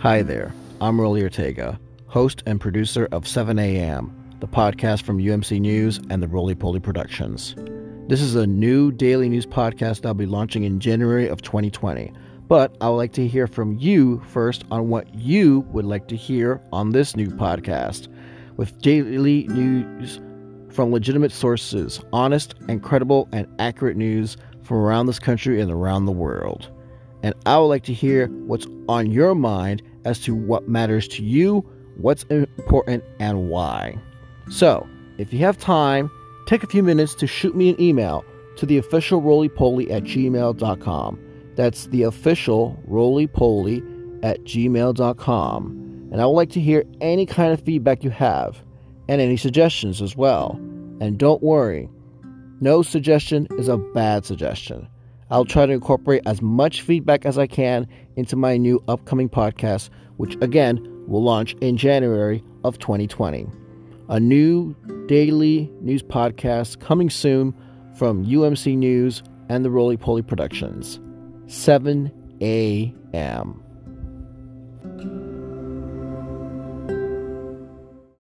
Hi there, I'm Rolly Ortega, host and producer of 7 a.m., the podcast from UMC News and the Roly Poly Productions. This is a new daily news podcast I'll be launching in January of 2020, but I would like to hear from you first on what you would like to hear on this new podcast, with daily news from legitimate sources, honest and credible and accurate news from around this country and around the world. And I would like to hear what's on your mind as to what matters to you, what's important, and why. So, if you have time, take a few minutes to shoot me an email to the official rolypoly at gmail.com. That's the official rolypoly at gmail.com. And I would like to hear any kind of feedback you have and any suggestions as well. And don't worry, no suggestion is a bad suggestion. I'll try to incorporate as much feedback as I can into my new upcoming podcast, which again will launch in January of 2020. A new daily news podcast coming soon from UMC News and the Roly Poly Productions. 7 a.m.